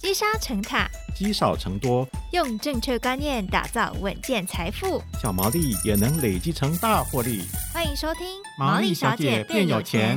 积沙成塔，积少成多，用正确观念打造稳健财富，小毛利也能累积成大获利。欢迎收听《毛利小姐变有钱》。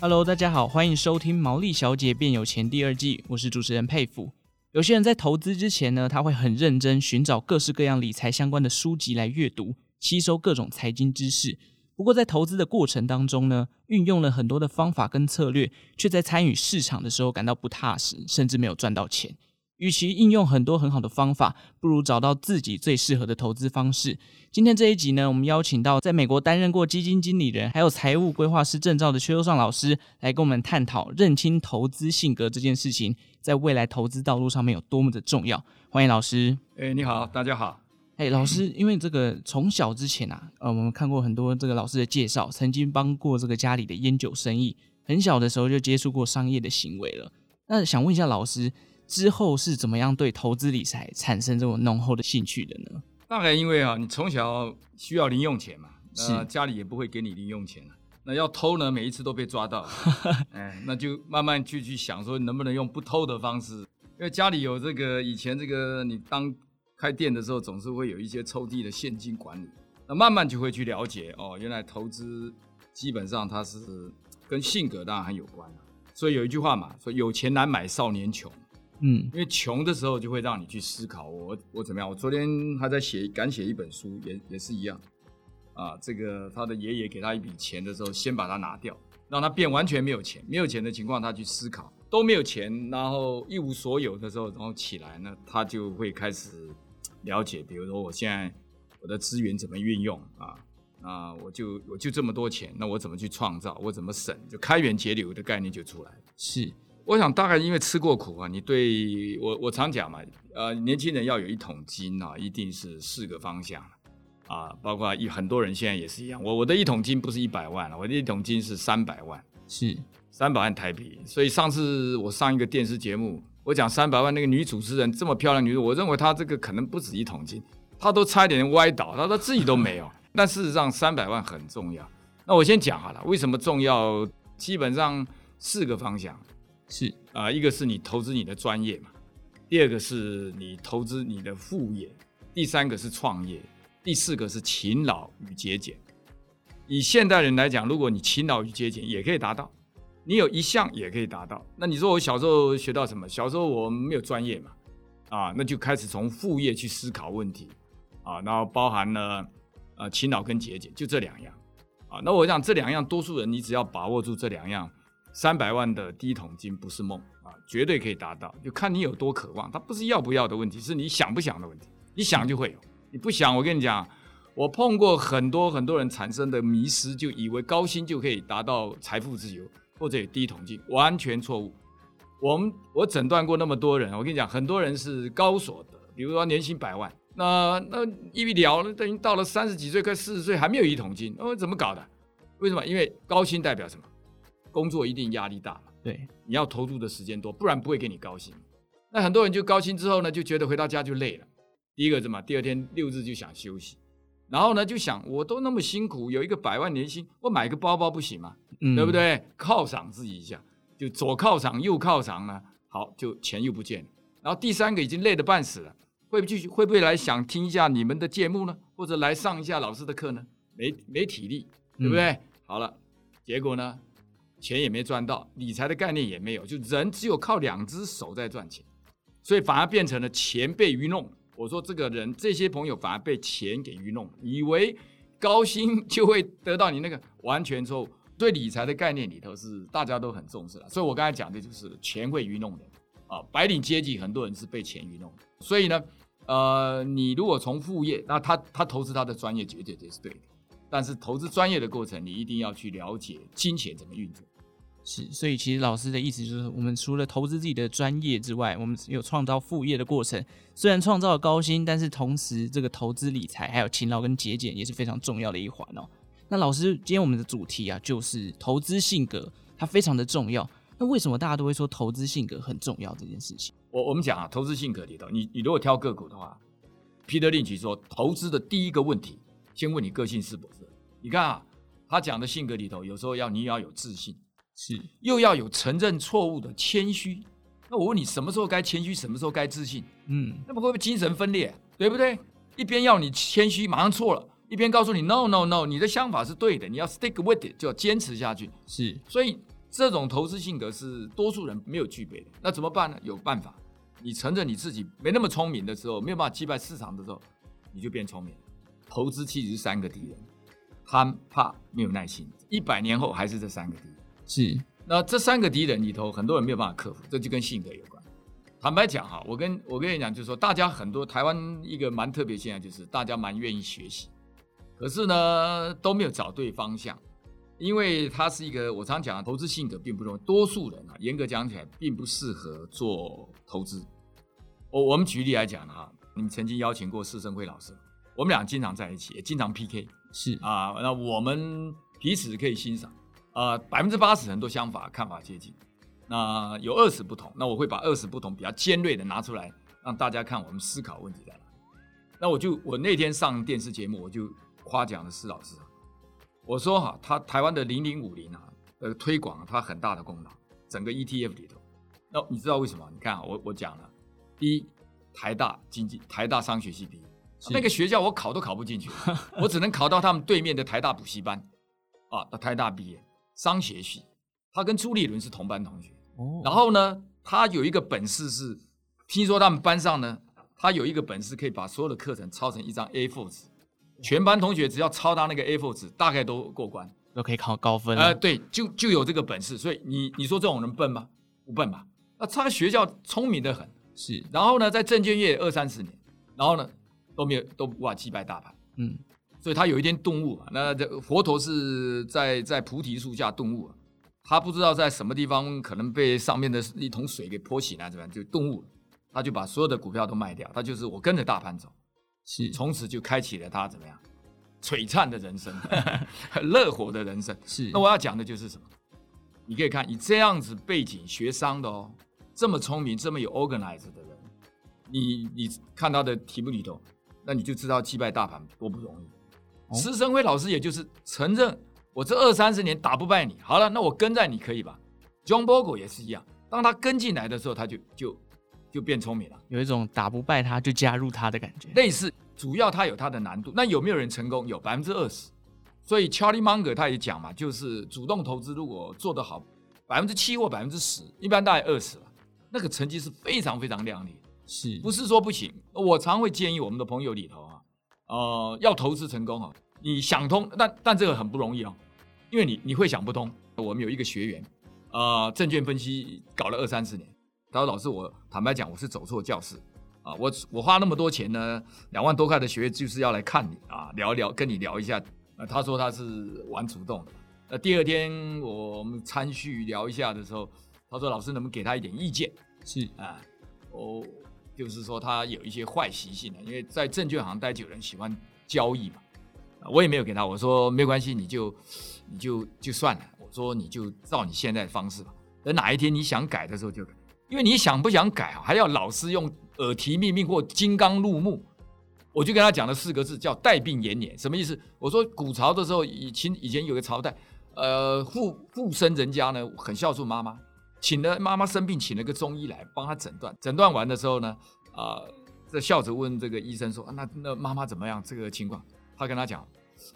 Hello，大家好，欢迎收听《毛利小姐变有钱》第二季，我是主持人佩服。有些人在投资之前呢，他会很认真寻找各式各样理财相关的书籍来阅读，吸收各种财经知识。不过在投资的过程当中呢，运用了很多的方法跟策略，却在参与市场的时候感到不踏实，甚至没有赚到钱。与其应用很多很好的方法，不如找到自己最适合的投资方式。今天这一集呢，我们邀请到在美国担任过基金经理人，还有财务规划师证照的邱优尚老师，来跟我们探讨认清投资性格这件事情，在未来投资道路上面有多么的重要。欢迎老师。哎，你好，大家好。哎、老师，因为这个从小之前啊，呃，我们看过很多这个老师的介绍，曾经帮过这个家里的烟酒生意，很小的时候就接触过商业的行为了。那想问一下老师，之后是怎么样对投资理财产生这种浓厚的兴趣的呢？大概因为啊，你从小需要零用钱嘛，那家里也不会给你零用钱，那要偷呢，每一次都被抓到，哎，那就慢慢去去想说，能不能用不偷的方式，因为家里有这个以前这个你当。开店的时候总是会有一些抽屉的现金管理，那慢慢就会去了解哦，原来投资基本上它是跟性格当然很有关。所以有一句话嘛，说有钱难买少年穷，嗯，因为穷的时候就会让你去思考我我怎么样。我昨天还在写赶写一本书，也也是一样啊。这个他的爷爷给他一笔钱的时候，先把它拿掉，让他变完全没有钱，没有钱的情况他去思考都没有钱，然后一无所有的时候，然后起来呢，他就会开始。了解，比如说我现在我的资源怎么运用啊？啊，我就我就这么多钱，那我怎么去创造？我怎么省？就开源节流的概念就出来了。是，我想大概因为吃过苦啊，你对我我常讲嘛，呃，年轻人要有一桶金啊，一定是四个方向啊，包括一很多人现在也是一样。我我的一桶金不是一百万，我的一桶金是三百万，是三百万台币。所以上次我上一个电视节目。我讲三百万那个女主持人这么漂亮女人，我认为她这个可能不止一桶金，她都差一点歪倒，她说自己都没有。但事实上三百万很重要。那我先讲好了，为什么重要？基本上四个方向是啊、呃，一个是你投资你的专业嘛，第二个是你投资你的副业，第三个是创业，第四个是勤劳与节俭。以现代人来讲，如果你勤劳与节俭也可以达到。你有一项也可以达到。那你说我小时候学到什么？小时候我没有专业嘛，啊，那就开始从副业去思考问题，啊，然后包含了呃勤劳跟节俭，就这两样，啊，那我想这两样，多数人你只要把握住这两样，三百万的第一桶金不是梦啊，绝对可以达到，就看你有多渴望。它不是要不要的问题，是你想不想的问题。你想就会有，你不想，我跟你讲，我碰过很多很多人产生的迷失，就以为高薪就可以达到财富自由。或者有第一桶金，完全错误。我们我诊断过那么多人，我跟你讲，很多人是高所得，比如说年薪百万，那那一聊，等于到了三十几岁快四十岁还没有一桶金，哦，怎么搞的？为什么？因为高薪代表什么？工作一定压力大嘛。对，你要投入的时间多，不然不会给你高薪。那很多人就高薪之后呢，就觉得回到家就累了。第一个什么？第二天六日就想休息。然后呢，就想我都那么辛苦，有一个百万年薪，我买个包包不行吗？嗯，对不对？犒赏自己一下，就左犒赏右犒赏呢，好，就钱又不见了。然后第三个已经累得半死了，会不会会不会来想听一下你们的节目呢？或者来上一下老师的课呢？没没体力，对不对？嗯，好了，结果呢，钱也没赚到，理财的概念也没有，就人只有靠两只手在赚钱，所以反而变成了钱被愚弄。我说这个人，这些朋友反而被钱给愚弄，以为高薪就会得到你那个，完全错误。对理财的概念里头是大家都很重视了，所以我刚才讲的就是钱会愚弄人啊，白领阶级很多人是被钱愚弄的。所以呢，呃，你如果从副业，那他他投资他的专业绝对也是对的，但是投资专业的过程，你一定要去了解金钱怎么运作。是，所以其实老师的意思就是，我们除了投资自己的专业之外，我们有创造副业的过程。虽然创造了高薪，但是同时这个投资理财还有勤劳跟节俭也是非常重要的一环哦。那老师，今天我们的主题啊，就是投资性格，它非常的重要。那为什么大家都会说投资性格很重要这件事情？我我们讲啊，投资性格里头，你你如果挑个股的话，Peter Lynch 说，投资的第一个问题，先问你个性是不是？你看啊。他讲的性格里头，有时候要你要有自信，是又要有承认错误的谦虚。那我问你，什么时候该谦虚，什么时候该自信？嗯，那么会不会精神分裂？对不对？一边要你谦虚，马上错了；一边告诉你 no no no，你的想法是对的，你要 stick with it，就要坚持下去。是，所以这种投资性格是多数人没有具备的。那怎么办呢？有办法。你承认你自己没那么聪明的时候，没有办法击败市场的时候，你就变聪明。投资其实是三个敌人：贪、怕、没有耐心。一百年后还是这三个敌人。是。那这三个敌人里头，很多人没有办法克服，这就跟性格有关。坦白讲哈，我跟我跟你讲，就是说，大家很多台湾一个蛮特别现象，就是大家蛮愿意学习，可是呢都没有找对方向，因为它是一个我常讲，投资性格并不容易。多数人啊，严格讲起来，并不适合做投资。我我们举例来讲哈，你们曾经邀请过施生辉老师，我们俩经常在一起，也经常 PK，是啊，那我们彼此可以欣赏。呃，百分之八十很多想法看法接近，那有二十不同，那我会把二十不同比较尖锐的拿出来，让大家看我们思考问题在哪。那我就我那天上电视节目，我就夸奖的施老师，我说哈，他台湾的零零五零啊，呃，推广他很大的功劳，整个 ETF 里头。那你知道为什么？你看我我讲了，第一，台大经济，台大商学系毕业，那个学校我考都考不进去，我只能考到他们对面的台大补习班，啊，到台大毕业。商学系，他跟朱立伦是同班同学。哦，然后呢，他有一个本事是，听说他们班上呢，他有一个本事可以把所有的课程抄成一张 A4 纸，全班同学只要抄他那个 A4 纸，大概都过关，都可以考高分。呃，对，就就有这个本事。所以你你说这种人笨吗？不笨吧？那他学校聪明的很，是。然后呢，在证券业二三十年，然后呢都没有都无法击败大盘。嗯。所以他有一天顿悟，那这佛陀是在在菩提树下顿悟，他不知道在什么地方可能被上面的一桶水给泼醒了，怎么样就顿悟了，他就把所有的股票都卖掉，他就是我跟着大盘走，是从此就开启了他怎么样璀璨的人生，乐火的人生。是，那我要讲的就是什么？你可以看，以这样子背景学商的哦，这么聪明，这么有 organize 的人，你你看他的题目里头，那你就知道击败大盘多不容易。施生辉老师也就是承认我这二三十年打不败你，好了，那我跟在你可以吧？John Bogle 也是一样，当他跟进来的时候，他就就就变聪明了，有一种打不败他就加入他的感觉。类似，主要他有他的难度。那有没有人成功？有百分之二十。所以 Charlie Munger 他也讲嘛，就是主动投资如果做得好，百分之七或百分之十，一般大概二十了，那个成绩是非常非常亮丽。是不是说不行？我常会建议我们的朋友里头啊。呃，要投资成功啊，你想通，但但这个很不容易哦，因为你你会想不通。我们有一个学员，呃，证券分析搞了二三十年，他说：“老师，我坦白讲，我是走错教室啊，我我花那么多钱呢，两万多块的学费就是要来看你啊，聊聊跟你聊一下。啊”他说他是玩主动的。那第二天我们参叙聊一下的时候，他说：“老师能不能给他一点意见？”是啊，我。就是说他有一些坏习性的，因为在证券行待久，人喜欢交易嘛。我也没有给他，我说没关系，你就你就就算了。我说你就照你现在的方式吧。等哪一天你想改的时候就改，因为你想不想改，还要老师用耳提面命或金刚入目。我就跟他讲了四个字，叫带病延年。什么意思？我说古朝的时候，以前以前有个朝代，呃，富富绅人家呢很孝顺妈妈。请了妈妈生病，请了个中医来帮她诊断。诊断完的时候呢，啊、这孝子问这个医生说：“啊、那那妈妈怎么样？这个情况？”他跟他讲：“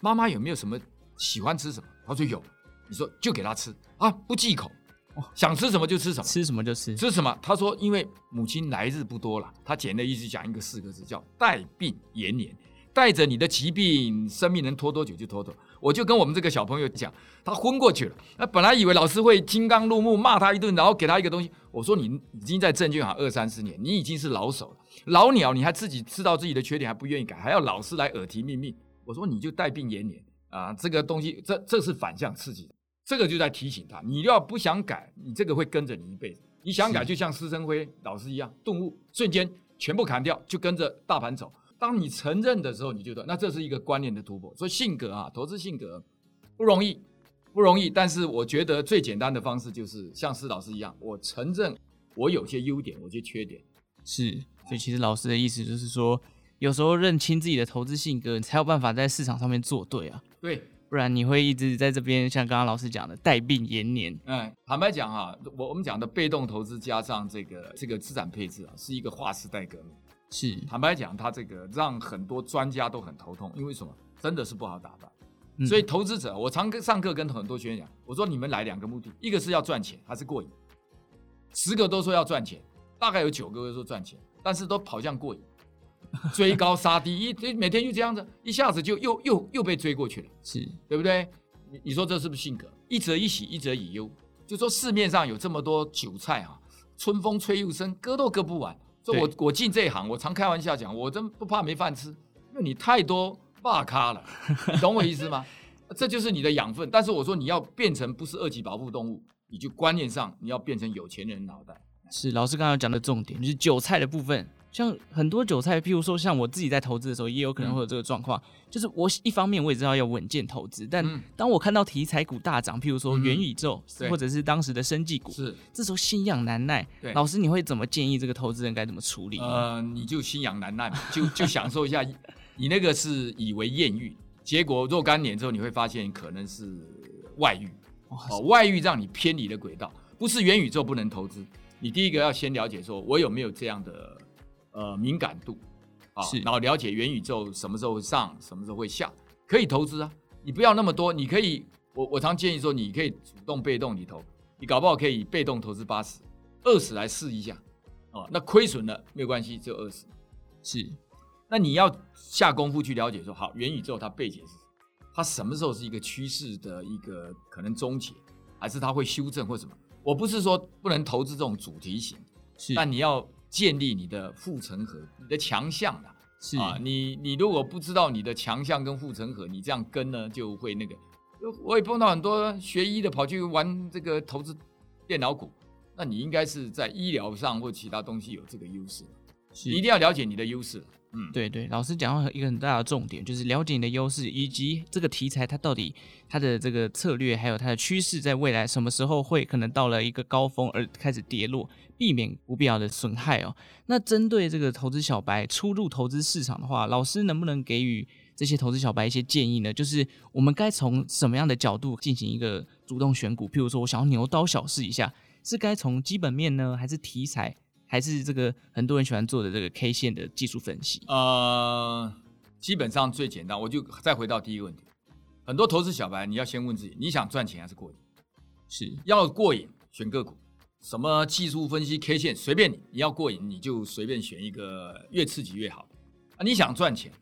妈妈有没有什么喜欢吃什么？”他说：“有。”你说就给他吃啊，不忌口，想吃什么就吃什么，吃什么就吃。吃什么？他说：“因为母亲来日不多了。”他简的意思讲一个四个字，叫“带病延年”。带着你的疾病，生命能拖多久就拖多久。我就跟我们这个小朋友讲，他昏过去了。那本来以为老师会金刚怒目骂他一顿，然后给他一个东西。我说你已经在证券行二三十年，你已经是老手了。老鸟你还自己知道自己的缺点还不愿意改，还要老师来耳提面命。我说你就带病延年啊，这个东西这这是反向刺激的，这个就在提醒他，你要不想改，你这个会跟着你一辈子。你想改，就像施生辉老师一样，顿悟瞬间全部砍掉，就跟着大盘走。当你承认的时候，你就得，那这是一个观念的突破。所以性格啊，投资性格不容易，不容易。但是我觉得最简单的方式就是像施老师一样，我承认我有些优点，有些缺点。是，所以其实老师的意思就是说，有时候认清自己的投资性格，你才有办法在市场上面做对啊。对，不然你会一直在这边像刚刚老师讲的带病延年。嗯，坦白讲啊，我我们讲的被动投资加上这个这个资产配置啊，是一个划时代革命。是，坦白讲，它这个让很多专家都很头痛，因为什么？真的是不好打发。嗯、所以投资者，我常跟上课跟很多学员讲，我说你们来两个目的，一个是要赚钱，还是过瘾？十个都说要赚钱，大概有九个会说赚钱，但是都跑向过瘾，追高杀低，一每天就这样子，一下子就又又又被追过去了，是对不对？你你说这是不是性格？一则以喜，一则以忧，就说市面上有这么多韭菜啊，春风吹又生，割都割不完。所以我我进这一行，我常开玩笑讲，我真不怕没饭吃，因为你太多。霸咖了，你懂我意思吗？这就是你的养分。但是我说你要变成不是二级保护动物，你就观念上你要变成有钱人脑袋。是老师刚刚讲的重点，就是韭菜的部分。像很多韭菜，譬如说像我自己在投资的时候，也有可能会有这个状况。嗯、就是我一方面我也知道要稳健投资，但当我看到题材股大涨，譬如说元宇宙，嗯、或者是当时的生技股，是这时候心痒难耐。老师你会怎么建议这个投资人该怎么处理？呃，你就心痒难耐嘛，就就享受一下。你那个是以为艳遇，结果若干年之后你会发现可能是外遇，哦，外遇让你偏离了轨道，不是元宇宙不能投资。你第一个要先了解说，我有没有这样的呃敏感度啊，是然后了解元宇宙什么时候会上，什么时候会下，可以投资啊。你不要那么多，你可以，我我常建议说，你可以主动被动里头，你搞不好可以被动投资八十，二十来试一下，啊，那亏损了没有关系，只有二十，是。那你要下功夫去了解说，好，元宇宙它背景是什么？它什么时候是一个趋势的一个可能终结，还是它会修正或什么？我不是说不能投资这种主题型，是，但你要建立你的护城河，你的强项啊，是啊，你你如果不知道你的强项跟护城河，你这样跟呢就会那个。我也碰到很多学医的跑去玩这个投资电脑股，那你应该是在医疗上或其他东西有这个优势，你一定要了解你的优势。嗯，对对，老师讲到一个很大的重点，就是了解你的优势，以及这个题材它到底它的这个策略，还有它的趋势，在未来什么时候会可能到了一个高峰而开始跌落，避免不必要的损害哦。那针对这个投资小白初入投资市场的话，老师能不能给予这些投资小白一些建议呢？就是我们该从什么样的角度进行一个主动选股？譬如说我想要牛刀小试一下，是该从基本面呢，还是题材？还是这个很多人喜欢做的这个 K 线的技术分析。呃，基本上最简单，我就再回到第一个问题。很多投资小白，你要先问自己，你想赚钱还是过瘾？是要过瘾，选个股，什么技术分析 K 线随便你，你要过瘾你就随便选一个越刺激越好。啊，你想赚钱，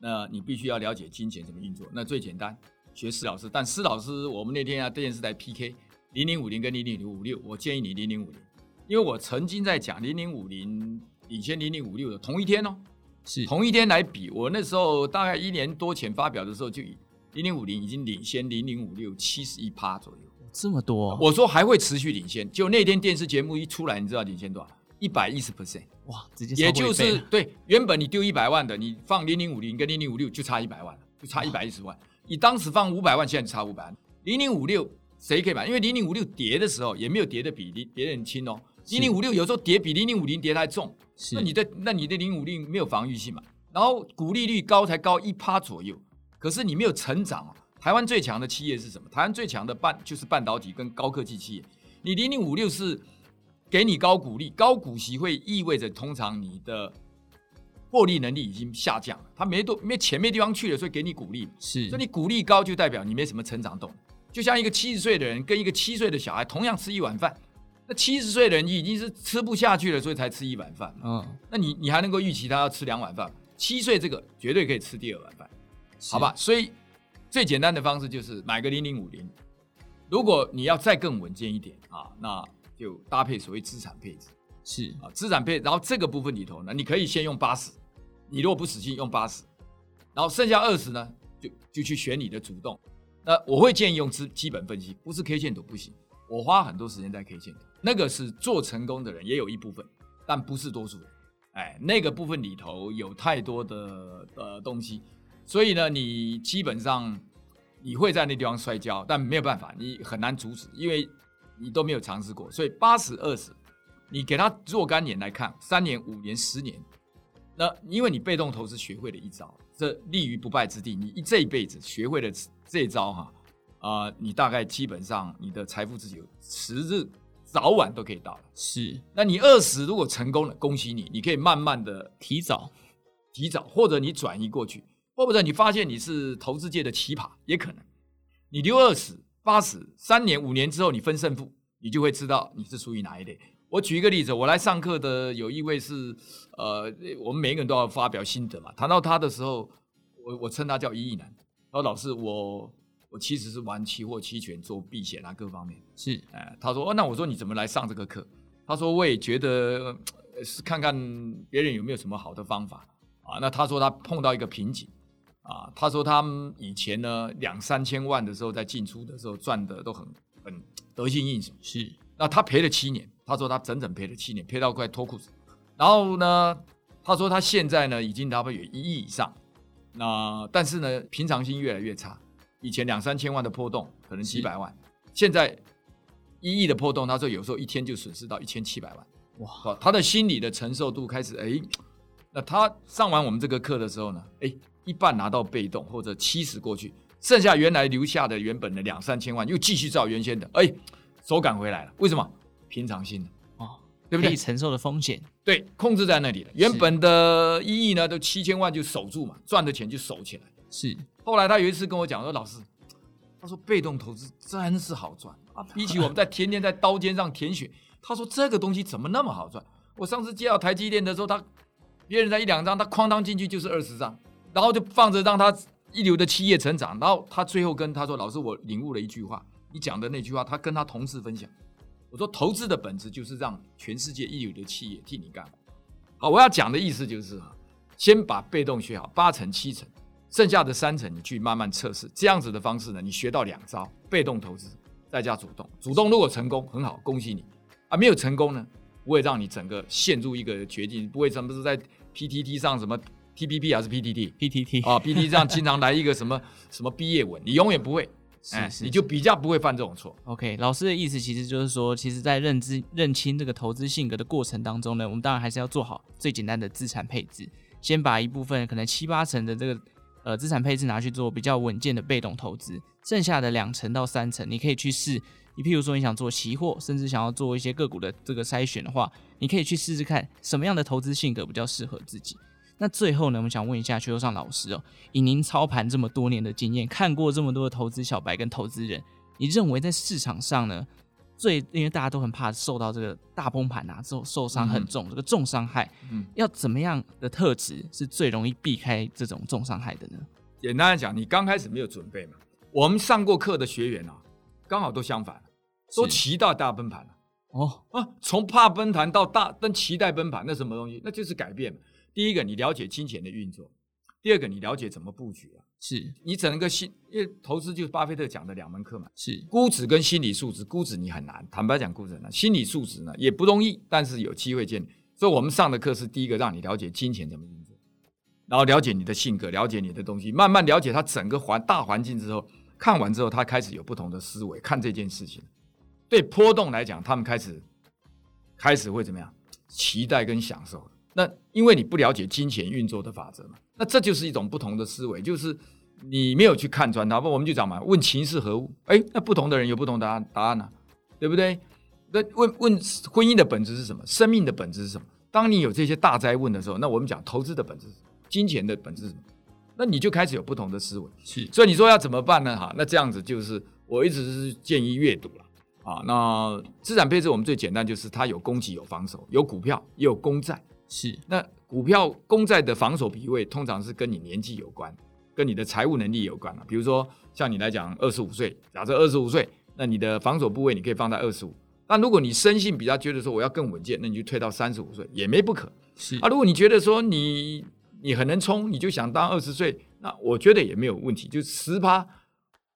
那你必须要了解金钱怎么运作。那最简单，学施老师。但施老师，我们那天啊电视台 PK 零零五零跟零零五六，我建议你零零五零。因为我曾经在讲零零五零领先零零五六的同一天哦，是同一天来比，我那时候大概一年多前发表的时候，就零零五零已经领先零零五六七十一趴左右，这么多？我说还会持续领先，就那天电视节目一出来，你知道领先多少？一百一十 percent，哇，直接也就是对，原本你丢一百万的，你放零零五零跟零零五六就差一百万了，就差一百一十万。你当时放五百万，现在就差五百万。零零五六谁可以买？因为零零五六跌的时候也没有跌的比别人轻哦。零零五六有时候跌比零零五零跌太重，是那你的那你的零五零没有防御性嘛？然后股利率高才高一趴左右，可是你没有成长啊。台湾最强的企业是什么？台湾最强的半就是半导体跟高科技企业。你零零五六是给你高股利、高股息，会意味着通常你的获利能力已经下降了，它没多没钱没地方去了，所以给你股利。是，所以你股利高就代表你没什么成长动力。就像一个七十岁的人跟一个七岁的小孩同样吃一碗饭。那七十岁的人已经是吃不下去了，所以才吃一碗饭。嗯，那你你还能够预期他要吃两碗饭？七岁这个绝对可以吃第二碗饭，好吧？所以最简单的方式就是买个零零五零。如果你要再更稳健一点啊，那就搭配所谓资产配置。是啊，资产配，然后这个部分里头呢，你可以先用八十，你如果不死心用八十，然后剩下二十呢，就就去选你的主动。那我会建议用资基本分析，不是 K 线图不行。我花很多时间在 K 线。那个是做成功的人也有一部分，但不是多数人。哎，那个部分里头有太多的呃东西，所以呢，你基本上你会在那地方摔跤，但没有办法，你很难阻止，因为你都没有尝试过。所以八十二十，你给他若干年来看，三年、五年、十年，那因为你被动投资学会了一招，这立于不败之地。你这一辈子学会了这一招哈，呃，你大概基本上你的财富自由迟日早晚都可以到了。是，那你二十如果成功了，恭喜你，你可以慢慢的提早，提早，或者你转移过去，或者你发现你是投资界的奇葩，也可能。你留二十、八十，三年、五年之后，你分胜负，你就会知道你是属于哪一类。我举一个例子，我来上课的有一位是，呃，我们每一个人都要发表心得嘛。谈到他的时候，我我称他叫一亿男。他说：“老师，我我其实是玩期货、期权、做避险啊，各方面是。哎，他说：哦，那我说你怎么来上这个课？他说我也觉得是看看别人有没有什么好的方法啊。那他说他碰到一个瓶颈啊。他说他们以前呢两三千万的时候在进出的时候赚的都很很得心应手。是。那他赔了七年。”他说他整整赔了七年，赔到快脱裤子。然后呢，他说他现在呢已经差不多有一亿以上。那但是呢，平常心越来越差。以前两三千万的波动可能几百万，现在一亿的波动，他说有时候一天就损失到一千七百万。哇，他的心理的承受度开始哎，那他上完我们这个课的时候呢，哎，一半拿到被动或者七十过去，剩下原来留下的原本的两三千万又继续照原先的，哎，手感回来了。为什么？平常心的哦，对不对？可以承受的风险，对，控制在那里了。原本的一亿呢，都七千万就守住嘛，赚的钱就守起来。是。后来他有一次跟我讲说：“老师，他说被动投资真是好赚啊，比起我们在天天在刀尖上舔血，他说这个东西怎么那么好赚？我上次接到台积电的时候，他别人在一两张，他哐当进去就是二十张，然后就放着让他一流的企业成长。然后他最后跟他说：老师，我领悟了一句话，你讲的那句话，他跟他同事分享。”我说投资的本质就是让全世界一流的企业替你干。好，我要讲的意思就是哈，先把被动学好八成七成，剩下的三成你去慢慢测试。这样子的方式呢，你学到两招：被动投资再加主动。主动如果成功很好，恭喜你啊；没有成功呢，不会让你整个陷入一个绝境，不会什么是在 PTT 上什么 TPP 还是 PTT？PTT 啊，PTT 上经常来一个什么什么毕业文，你永远不会。是，是，你就比较不会犯这种错。OK，老师的意思其实就是说，其实，在认知认清这个投资性格的过程当中呢，我们当然还是要做好最简单的资产配置，先把一部分可能七八成的这个呃资产配置拿去做比较稳健的被动投资，剩下的两成到三成，你可以去试。你譬如说你想做期货，甚至想要做一些个股的这个筛选的话，你可以去试试看什么样的投资性格比较适合自己。那最后呢，我们想问一下邱优上老师哦，以您操盘这么多年的经验，看过这么多的投资小白跟投资人，你认为在市场上呢，最因为大家都很怕受到这个大崩盘啊，受受伤很重，嗯、这个重伤害，嗯，要怎么样的特质是最容易避开这种重伤害的呢？简单来讲，你刚开始没有准备嘛。我们上过课的学员啊，刚好都相反，都期待大崩盘了。哦啊，从怕崩盘到大但期待崩盘，那什么东西？那就是改变。第一个，你了解金钱的运作；第二个，你了解怎么布局啊。是你整个心，因为投资就是巴菲特讲的两门课嘛。是估值跟心理素质，估值你很难，坦白讲估值很难，心理素质呢也不容易，但是有机会建立。所以我们上的课是第一个，让你了解金钱怎么运作，然后了解你的性格，了解你的东西，慢慢了解它整个环大环境之后，看完之后，他开始有不同的思维看这件事情。对波动来讲，他们开始开始会怎么样？期待跟享受。那因为你不了解金钱运作的法则嘛，那这就是一种不同的思维，就是你没有去看穿它。不，我们就讲嘛，问情是何物？哎，那不同的人有不同答案，答案呢、啊，对不对？那问问婚姻的本质是什么？生命的本质是什么？当你有这些大灾问的时候，那我们讲投资的本质，金钱的本质是什么？那你就开始有不同的思维。是，所以你说要怎么办呢？哈，那这样子就是我一直是建议阅读了啊。那资产配置我们最简单就是它有供给有防守，有股票也有公债。是，那股票公债的防守比位通常是跟你年纪有关，跟你的财务能力有关啊。比如说像你来讲，二十五岁，假设二十五岁，那你的防守部位你可以放在二十五。那如果你生性比较觉得说我要更稳健，那你就退到三十五岁也没不可。是啊，如果你觉得说你你很能冲，你就想当二十岁，那我觉得也没有问题，就十趴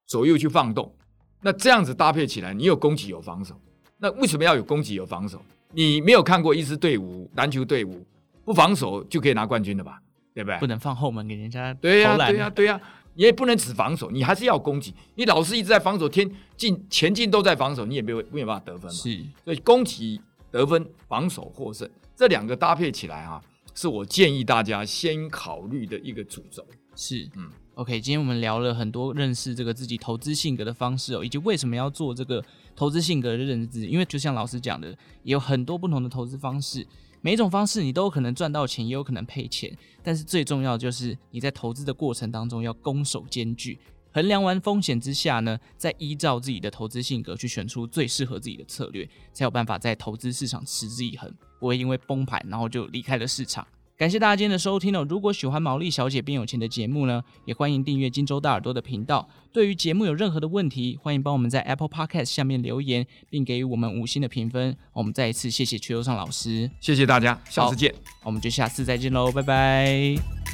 左右去放动。那这样子搭配起来，你有攻击有防守。那为什么要有攻击有防守？你没有看过一支队伍，篮球队伍不防守就可以拿冠军的吧？对不对？不能放后门给人家。对呀、啊，对呀、啊，对呀、啊，你也不能只防守，你还是要攻击。你老是一直在防守，天进前进都在防守，你也没有没有办法得分嘛。是，所以攻击得分，防守获胜，这两个搭配起来啊，是我建议大家先考虑的一个主轴。是，嗯，OK，今天我们聊了很多认识这个自己投资性格的方式哦，以及为什么要做这个投资性格的认知。因为就像老师讲的，有很多不同的投资方式，每一种方式你都有可能赚到钱，也有可能赔钱。但是最重要就是你在投资的过程当中要攻守兼具。衡量完风险之下呢，再依照自己的投资性格去选出最适合自己的策略，才有办法在投资市场持之以恒，不会因为崩盘然后就离开了市场。感谢大家今天的收听哦！如果喜欢毛利小姐变有钱的节目呢，也欢迎订阅金州大耳朵的频道。对于节目有任何的问题，欢迎帮我们在 Apple Podcast 下面留言，并给予我们五星的评分。我们再一次谢谢邱优尚老师，谢谢大家，下次见，我们就下次再见喽，拜拜。